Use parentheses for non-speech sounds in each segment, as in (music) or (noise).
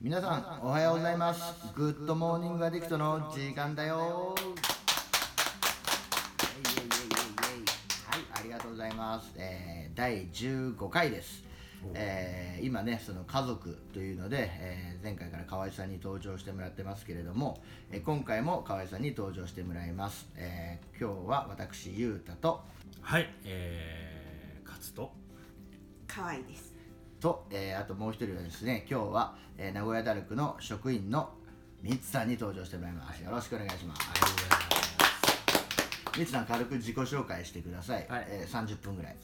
皆さんおはようございます。 Good Morning Addict の時間だよ。はいありがとうございます、えー、第15回です。えー今ねその家族というので、えー前回から河合さんに登場してもらってますけれども、えー今回も河合さんに登場してもらいます、えー今日は私ゆうたとはい、えー、勝つと。可愛いです。と、えーあともう一人はですね今日は、えー名古屋ダルクの職員のみつさんに登場してもらいます。よろしくお願いします。みつさん軽く自己紹介してください、はい。えー30分ぐらい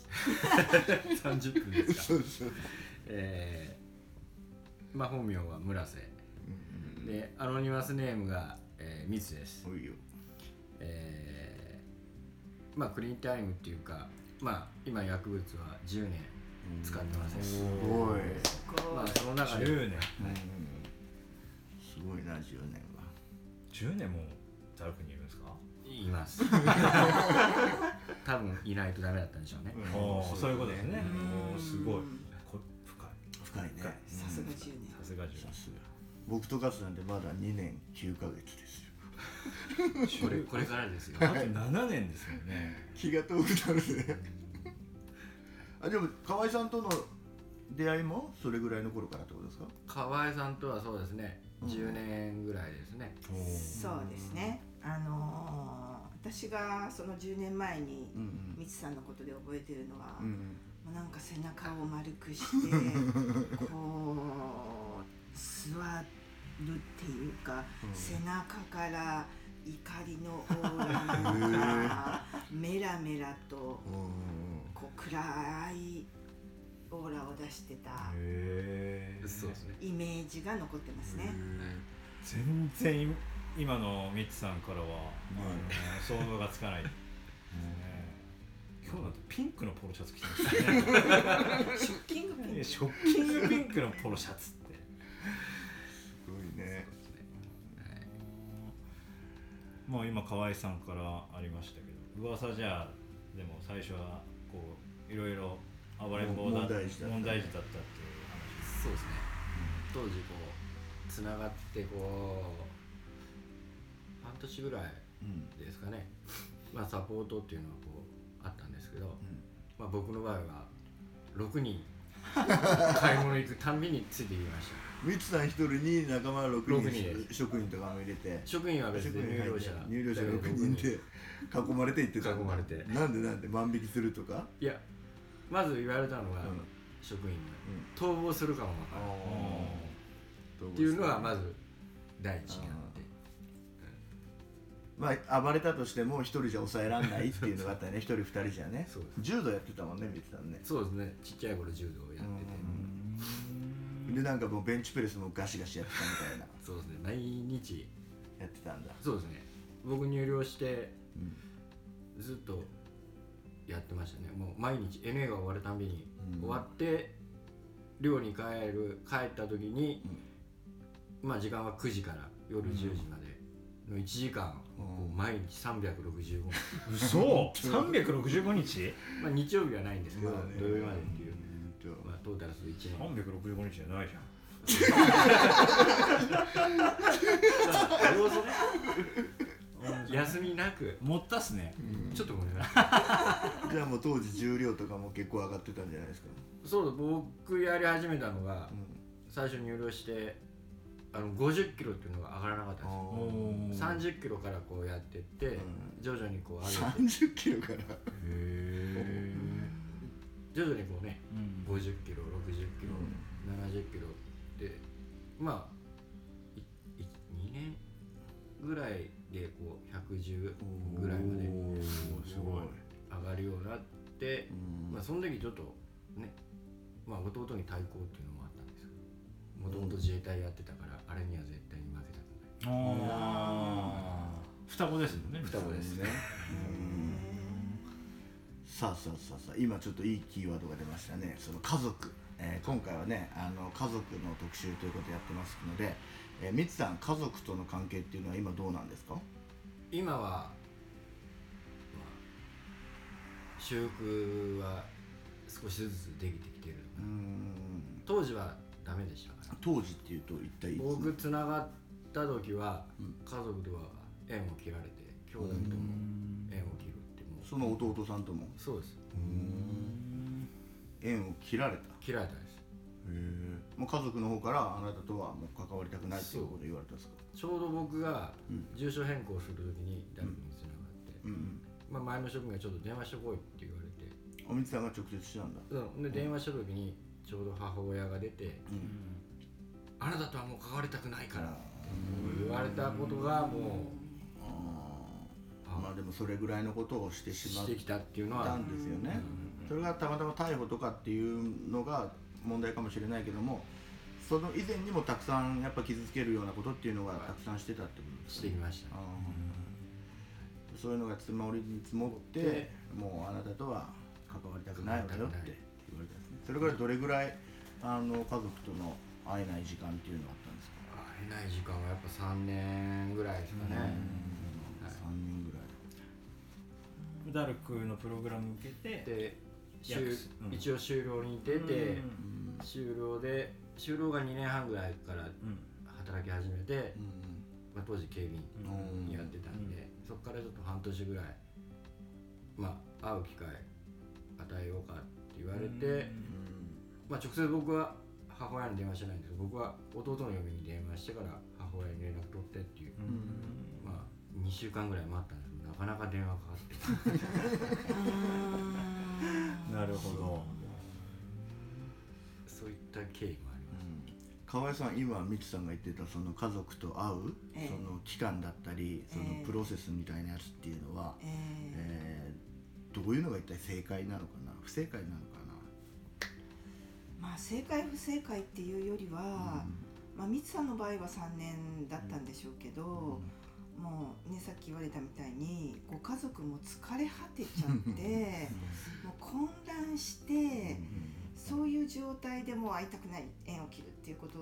30 (laughs) 分ですか。(laughs) そうそうえー、まあ本名は村瀬。でアノニマスネームが、えー、ミツです。おいよ。えー、まあクリーンタイムっていうかまあ今薬物は10年使ってません。すごい。まあその中で。10年。すごいな10年は。10年もザルクにいるんですか？います。(laughs) 多分いないとダメだったんでしょうね、おおそういうことですね。おおすごい。こ深い。深いね。深いさすが10年。さすが10さすが。僕と勝なんてまだ2年9ヶ月ですよ。(laughs) これこれからですよ。あと7年ですもんね。気が遠くなるねあでも河合さんとの出会いもそれぐらいの頃からってことですか？河合さんとはそうですね。10年ぐらいですね、そうですね。あのー私がその10年前にうんうん。みつさんのことで覚えてるのは、うんもうなんか背中を丸くして (laughs) こう座るっていうか、背中から怒りのオーラがメラメラとうんこう暗いオーラを出してたへえそうですね。イメージが残ってますね。全然今のミッツさんからは、想像がつかない。今日なんてピンクのポロシャツ着てましたね。ショッキングピンク。ショッキングピンクのポロシャツって。すごいね。まあ今河合さんからありましたけど噂じゃでも最初はこういろいろ暴れん坊だ問題児だった。問題児だったっていうそうですね、当時こうつながってこう半年ぐらいうんですかね、まあサポートっていうのはこうあったんですけど、まあ、僕の場合は6人。(laughs) 買い物行くたんびについてきました。みつさん一人に仲間6六人人で職員とかも入れて。職員は別職員で入寮者入寮者6人で囲まれて行ってた囲まれて。なんでなんで？万引きするとか？いやまず言われたのが、うん。職員に。逃亡するかもわからないっっていうのはまず第一にあって。まあ暴れたとしても一人じゃ抑えらんないっていうのがあったよね (laughs) 一人二人じゃね。柔道やってたもんねみつさんね。そうですね。ちっちゃい頃柔道をやってて、でなんかもうベンチプレスもガシガシやってたみたいな。そうですね。毎日。やってたんだ。そうですね。僕入寮してうん。ずっとやってましたね。もう毎日 NA が終わるたんびに、うん。終わって寮に帰る帰った時に、まあ時間は9時から夜10時までの1時間、こう毎日365日、嘘？365日？まあ、日曜日はないんですけど、まあね。土曜日までっていう、うん。まあ、トータルする1年。365日じゃないじゃん。(laughs) 要素ね休みなく。持ったっすね。ちょっとごめんな。さ (laughs) いじゃあもう当時重量とかも結構上がってたんじゃないですか？そう僕やり始めたのが、うん。最初入寮してあの50キロっていうのが上がらなかったんですよ。30キロからこうやってって、ん。徐々にこう上げて。30キロから？へ徐々にこうねうん。50キロ60キロ、70キロでまあいい2年ぐらいでこう110ぐらいまでおーすごい。上がるようになって、まあその時ちょっとねまあ弟に対抗っていうのもあったんですけどもともと自衛隊やってたからあれには絶対に負けたくない。ああ双子ですもんね。双子ですね。さあさあさあさあ今ちょっといいキーワードが出ましたね。その家族、えー今回はねあの家族の特集ということでやってますので、えー、みつさん家族との関係っていうのは今どうなんですか？今は、まあ、修復は少しずつできてきている。うーん。当時はダメでしたから。当時っていうと一体いつ？僕つながった時はうん。家族とは縁を切られて兄弟とも縁を切るってもう。その弟さんとも？そうです。縁を切られた切られたんですへえもう家族の方からあなたとはもう関わりたくないっていうことを言われたんですか？ちょうど僕がうん。住所変更する時に大工につながって、うんまあ、前の職員がちょっと電話してこいって言われて。おみつさんが直接したんだ。うん。で電話した時にちょうど母親が出てうん「あなたとはもう関わりたくないから」言われたことがもあー。まあでもそれぐらいのことをしてうしまっしてきたっていうのはたん。ですよねそれがたまたま逮捕とかっていうのが問題かもしれないけどもその以前にもたくさんやっぱ傷つけるようなことっていうのがたくさんしてたってことですしてきました。あーそういうのが積もりに積もってでもうあなたとは関わりたくないわよって言われたんですね。それからどれぐらいあの家族との会えない時間っていうのがあったんですか？会えない時間はやっぱ3年ぐらいですかね、はい。3年ぐらい。ダルクのプログラム受けてうん。一応終了に出てうん終了で終了が2年半ぐらいからうん。働き始めて、うまあ、当時警備ん員やってたんで、そこからちょっと半年ぐらいまあ会う機会与えようかって言われて、まあ、直接僕は母親に電話してないんですけど僕は弟の嫁に電話してから母親に連絡取ってっていう、うんまあ2週間ぐらい待ったんですなかなか電話かかってなるほど。そういった経緯もあります、河合さん今みつさんが言ってたその家族と会う、ええ。その期間だったりそのええプロセスみたいなやつっていうのは、えーえーどういうのが一体正解なのかな？不正解なのかまあ正解不正解っていうよりな、は、まあ、みつさんの場合は3年だったんでしょうけど、もうねさっき言われたみたいにご家族も疲れ果てちゃってもう混乱してそういう状態でもう会いたくない縁を切るっていうこと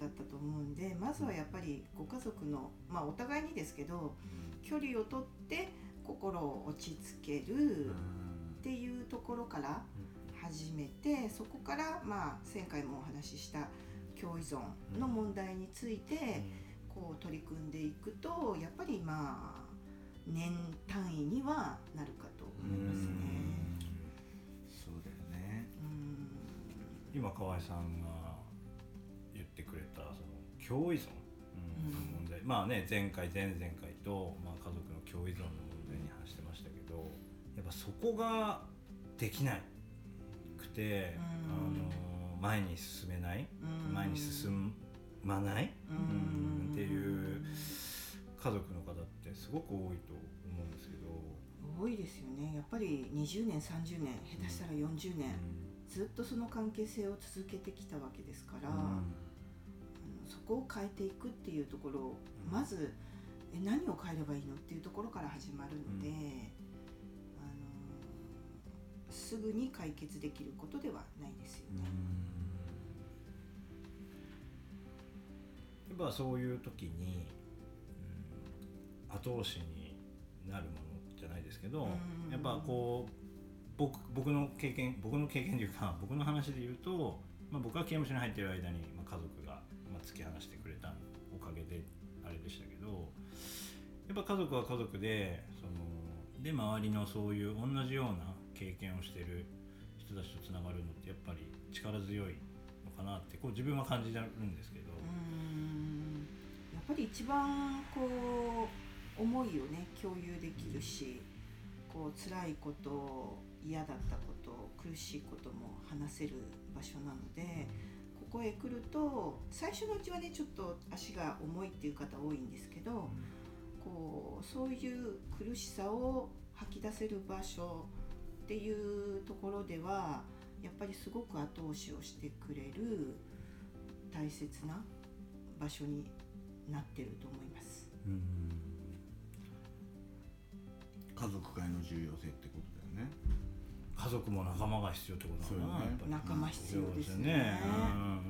だったと思うんでまずはやっぱりご家族のまあお互いにですけど距離をとって心を落ち着けるっていうところから始めてそこからまあ前回もお話しした共依存の問題についてこう取り組んでいくとやっぱりまあ年単位にはなるかと思いますね。そうだよね。うん。今河合さんが言ってくれたその共依存うん。の問題、まあね前回前々回と、まあ、家族の共依存の問題に話してましたけどやっぱそこができないくて、うん。あの前に進めない、うん。前に進まない、家族の方ってすごく多いと思うんですけど、多いですよね。やっぱり20年30年下手したら40年、ずっとその関係性を続けてきたわけですから、あのそこを変えていくっていうところをうん。まずえ何を変えればいいのっていうところから始まるので、うん。あのすぐに解決できることではないですよね。やっぱそういう時に、うん、後押しになるものじゃないですけど、うんやっぱこう僕僕の経験僕の経験というか (laughs) 僕の話で言うと、まあ、僕が刑務所に入ってる間に、まあ、家族が、まあ、突き放してくれたおかげであれでしたけどやっぱ家族は家族でそので周りのそういう同じような経験をしてる人たちとつながるのってやっぱり力強いのかなってこう自分は感じてるんですけど。うんやっぱり一番こう思いをね共有できるしこう辛いこと嫌だったこと苦しいことも話せる場所なのでここへ来ると最初のうちはねちょっと足が重いっていう方多いんですけどこうそういう苦しさを吐き出せる場所っていうところではやっぱりすごく後押しをしてくれる大切な場所になってると思います。うん家族会の重要性ってことだよね。家族も仲間が必要ってことだな、ね。やっぱり。仲間必要ですね。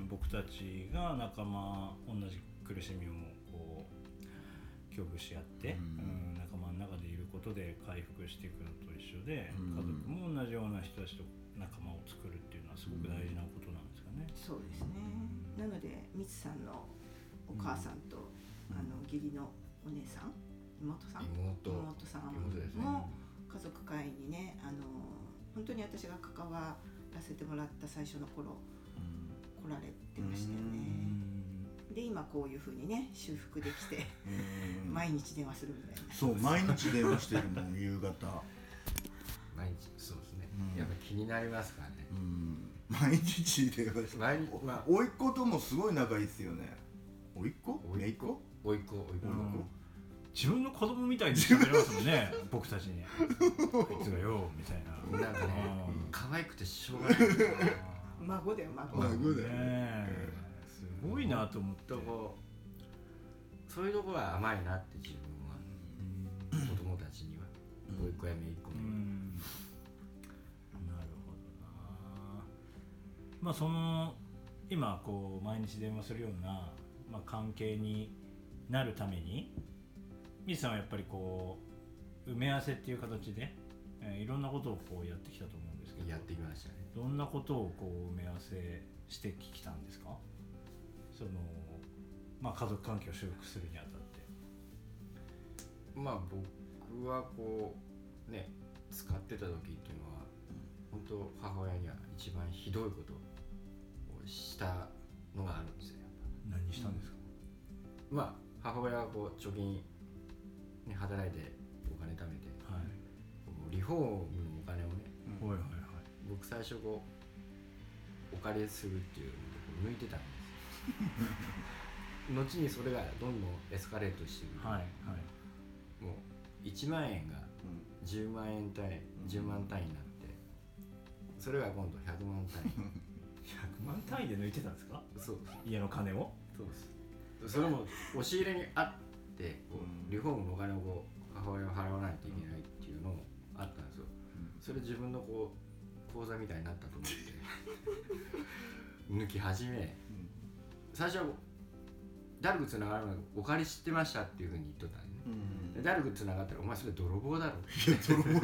うん、僕たちが仲間同じ苦しみをこう共有し合って、うん。うん仲間の中でいることで回復していくのと一緒で、うん。家族も同じような人たちと仲間を作るっていうのはすごく大事なことなんですかね。ねそうですね。なのでみつさんのお母さんと、あの義理のお姉さん妹さん。妹。妹さんも家族会にねあの本当に私が関わらせてもらった最初の頃。来られてましたよね。で今こういうふうにね修復できてうん。毎日電話するみたいな。そう毎日電話してるもん夕方。毎日そうですね、うん。やっぱ気になりますからね。うん。毎日電話して毎日まあ。おいっ子ともすごい仲いいですよね。おいっ子？っ子。おいっ子おいっ子。うん自分の子供みたいに喋りますもんね。(laughs) 僕たちに。(laughs) あいつがよみたいな。なんかねうん。可愛くてしょうがない。孫だよ孫。まあそうだよね。すごいなと思って。とこうそういうところは甘いなって自分は。子供たちには。うん。おいっ子やめいっ子にうん。なるほどな。まあその今こう毎日電話するような、まあ、関係になるためにさんはやっぱりこう埋め合わせっていう形で、えーいろんなことをこうやってきたと思うんですけどやってきましたね。どんなことをこう埋め合わせしてきたんですか？その、まあ、家族関係を修復するにあたって。まあ僕はこうね使ってた時っていうのは本当母親には一番ひどいことをしたのがあるんですよ何したんですか、ぱまあ母親はこう貯金ね働いてお金貯めてはい。リフォームのお金をねはいはいはい。僕最初こうお借りするっていうのでこう抜いてたんです (laughs) 後にそれがどんどんエスカレートしてくる、はいはい。もう1万円が10万円単位10万単位になってそれが今度100万単位。(laughs) 100万単位で抜いてたんですか？そう。家の金を？そうです。それも押し入れにあってこうん。うリフォームのお金をこう母親が払わないといけないっていうのもあったんですよ。それ自分のこう口座みたいになったと思って。(laughs) 抜き始め。最初はダルクつながるのにお借り知ってましたっていうふうに言っとったんでね。うん。でダルクつながったらお前それ泥棒だろ。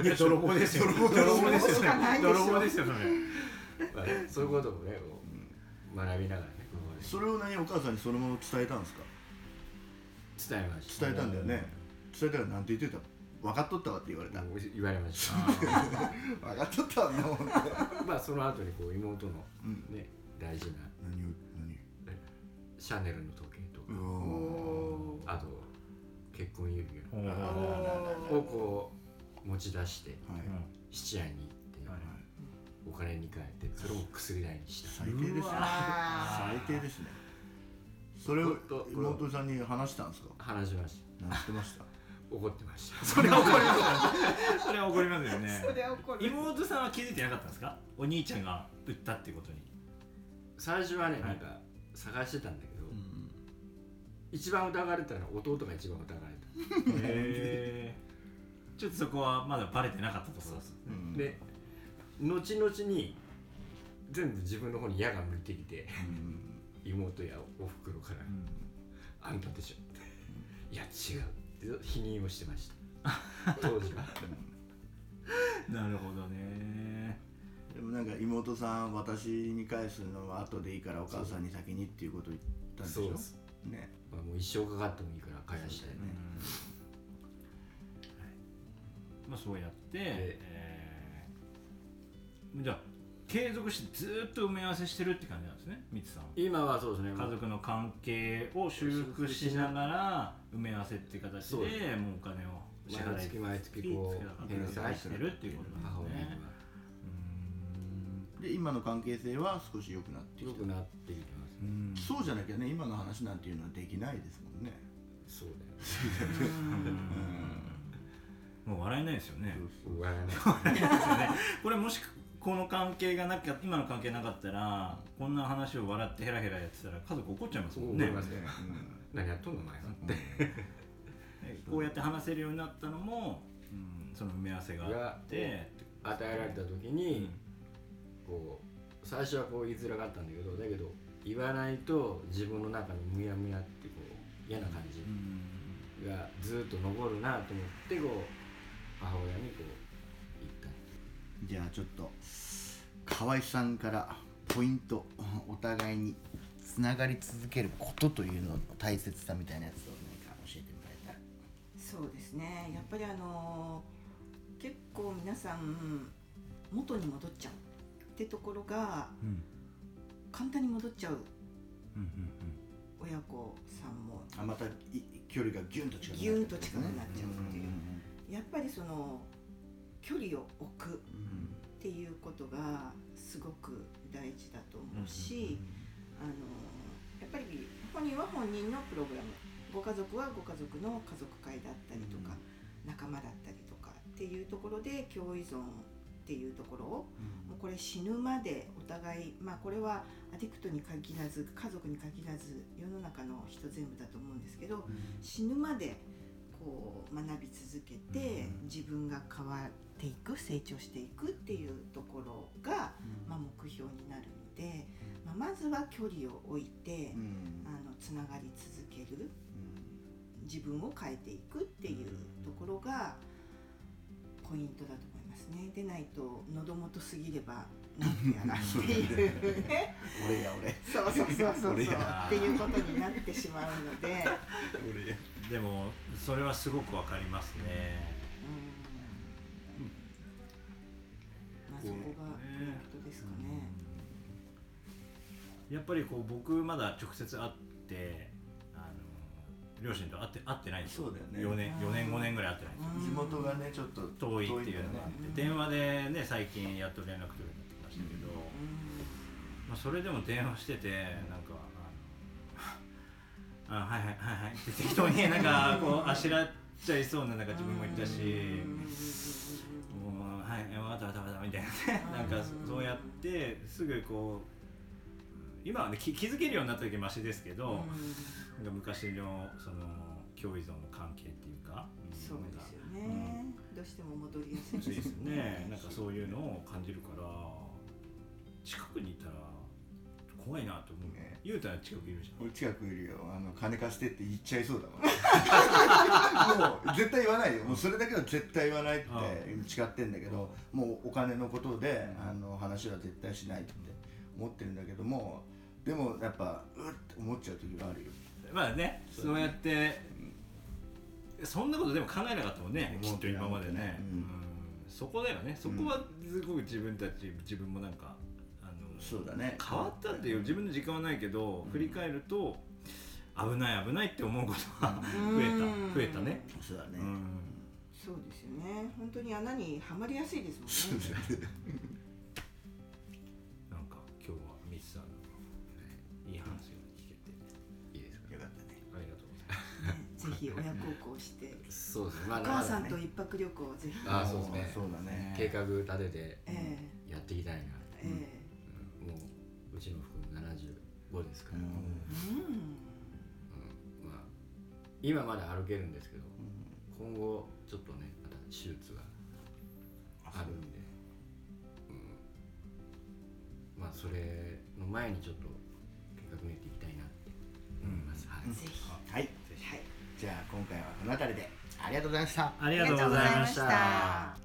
いや (laughs) 泥棒ですよ。泥棒ですよ。泥棒ですよ。それ。まあねそういうことをねこう学びながらねそれを何お母さんにそのまま伝えたんですか？伝えました。伝えたんだよね。伝えたらなんて言ってた？分かっとったわって言われた。言われまし (laughs) 分かっとったわなもんたまあその後にこう妹のうん。ね大事な何を何？シャネルの時計とか。あと結婚指輪。をこう持ち出してはい。質屋に行ってはい。お金に換えてそれも薬代にした。最低ですね。最低ですねそれを妹さんに話したんですか？話しまし何してました？た怒ってました。(laughs) それは怒りますそれは怒りますよね。それは怒る。妹さんは気づいてなかったんですか？お兄ちゃんが売ったっていうことに。最初はねはい。なんか探してたんだけどうん一番疑われたのは弟が一番疑われた。へえちょっとそこはまだバレてなかったところです。うん。で後々に全部自分の方に矢が向いてきて。うん妹やおふくろからうん「あんたでしょ」いや違う」って否認をしてました。(laughs) 当時は。なるほどね。でもなんか妹さん私に返すのは後でいいからお母さんに先にっていうこと言ったんでしょ？そうです。ね。まあもう一生かかってもいいから返したいね。まあそうやって、でえーじゃあ継続してずーっと埋め合わせしてるって感じなんですねみつさんは。今はそうですね。家族の関係を修復しながら埋め合わせっていう形ででもうお金を支払い毎月毎月こう返済してるっていうことなんですね。で今の関係性は少し良くなってきくなっていきますうーん。そうじゃなきゃね今の話なんていうのはできないですもんね。そうだよ (laughs) もう笑えないですよね。笑えない。(laughs) これもしこの関係がなきゃ今の関係なかったらこんな話を笑ってヘラヘラやってたら家族怒っちゃいますもんね。ね。何やっとんのお前は。って (laughs) えこうやって話せるようになったのも、うん、その埋め合わせがあって与えられた時にこう最初はこう言いづらかったんだけどだけど言わないと自分の中にムヤムヤってこう嫌な感じうん。がずっと残るなと思ってこう母親にこうじゃあちょっと河合さんからポイントお互いにつながり続けることというのの大切さみたいなやつを何か教えてもらえたら。そうですね。やっぱりあの結構皆さん元に戻っちゃうってところがうん。簡単に戻っちゃう。うんうん親子さんも。あまたい距離がギュンと近くなっギュンと近くなっちゃうっていう。うん。やっぱりその距離を置くっうんていうことがすごく大事だと思うし、あのやっぱり本人は本人のプログラム。ご家族はご家族の家族会だったりとか、仲間だったりとかっていうところで共依存っていうところをもうこれ死ぬまでお互いまあこれはアディクトに限らず家族に限らず世の中の人全部だと思うんですけど死ぬまで学び続けてうん。自分が変わっていく成長していくっていうところが、まあ、目標になるので、まあ、まずは距離を置いてう、ん。あのつながり続ける自分を変えていくっていうところがポイントだと思いますね。でないと喉元すぎればなんてやらっていうね。(laughs) 俺や俺。そうそうそうそうそう。っていうことになってしまうので。(laughs) でもそれはすごくわかりますね。うん。まあそこがポイントですかね。やっぱりこう僕まだ直接会ってあの両親と会って会ってないんですよ。そうだよね。4年4年5年ぐらい会ってないんですよ。うん。地元がねちょっと遠いっていうのがあって電話でね最近やっと連絡取るようになってきましたけど、まあ、それでも電話しててなんかあはいはいはいはい。って適当になんかこうあしらっちゃいそうななんか自分も言ったし。もうはい分かった分かった分かったみたいなね。なんかそうやってすぐこう今はね気気づけるようになった時はマシですけど、昔のその共依存の関係っていうか、そうですようね。どうしても戻りやすいですよね。なんかそういうのを感じるから近くにいたら怖いなと思う。ね。言うたら近くいるじゃん。俺近くいるよ。あの金貸してって言っちゃいそうだもん。(laughs) もう絶対言わないよ。もうそれだけは絶対言わないって誓ってんだけどもうお金のことであの話は絶対しないって思ってるんだけどもでもやっぱうって思っちゃう時があるよ。まあね、そうやってそんなことでも考えなかったもんね。きっと今までね。うん。うん。そこだよね。そこはすごく自分たち自分もなんかそうだね。変わったっていう自分の時間はないけど、振り返ると危ない危ないって思うことが増えうんた。増えたね。そうだね。うん。そうですよね。本当に穴にはまりやすいですもんね。なんか今日はミスさんのいい話が聞けて。いいですか？よかったね。ありがとうございます。(laughs) ぜひ親孝行して、そうですね。まあお母さんと一泊旅行をぜひ。あーそうですね。そうだね。計画立てて。えやっ75ですから、うん。えうん。まあ、今まだ歩けるんですけど、今後ちょっとねまた手術があるんで、う。ん、まあそれの前にちょっと計画練っていきたいなって思います、はい。ぜひ。はい。はい。じゃあ今回はこの辺りでありがとうございました。ありがとうございました